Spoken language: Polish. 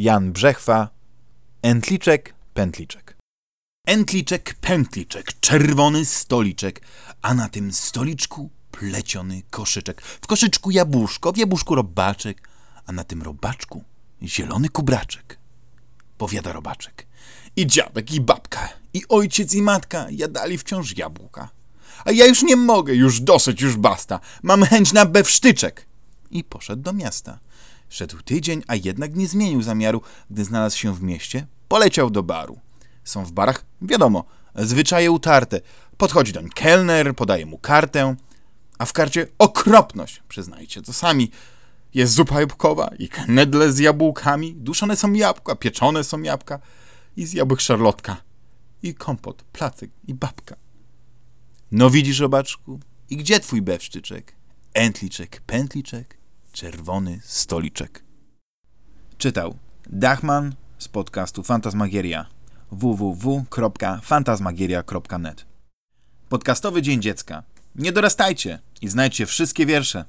Jan Brzechwa, Entliczek, Pętliczek. Entliczek, pętliczek, czerwony stoliczek, a na tym stoliczku pleciony koszyczek. W koszyczku jabłuszko, w jabłuszku robaczek, a na tym robaczku zielony kubraczek. Powiada robaczek. I dziadek, i babka, i ojciec, i matka jadali wciąż jabłka. A ja już nie mogę, już dosyć, już basta. Mam chęć na bewsztyczek. I poszedł do miasta. Szedł tydzień, a jednak nie zmienił zamiaru. Gdy znalazł się w mieście, poleciał do baru. Są w barach, wiadomo, zwyczaje utarte. Podchodzi doń kelner, podaje mu kartę, a w karcie okropność, przyznajcie to sami. Jest zupa jabłkowa i knedle z jabłkami, duszone są jabłka, pieczone są jabłka i z jabłek szarlotka, i kompot, placek i babka. No widzisz, robaczku, i gdzie twój bewsztyczek? Entliczek, pętliczek, czerwony stoliczek. Czytał Dachman z podcastu Fantasmagieria www.fantasmagieria.net Podcastowy Dzień Dziecka. Nie dorastajcie i znajdźcie wszystkie wiersze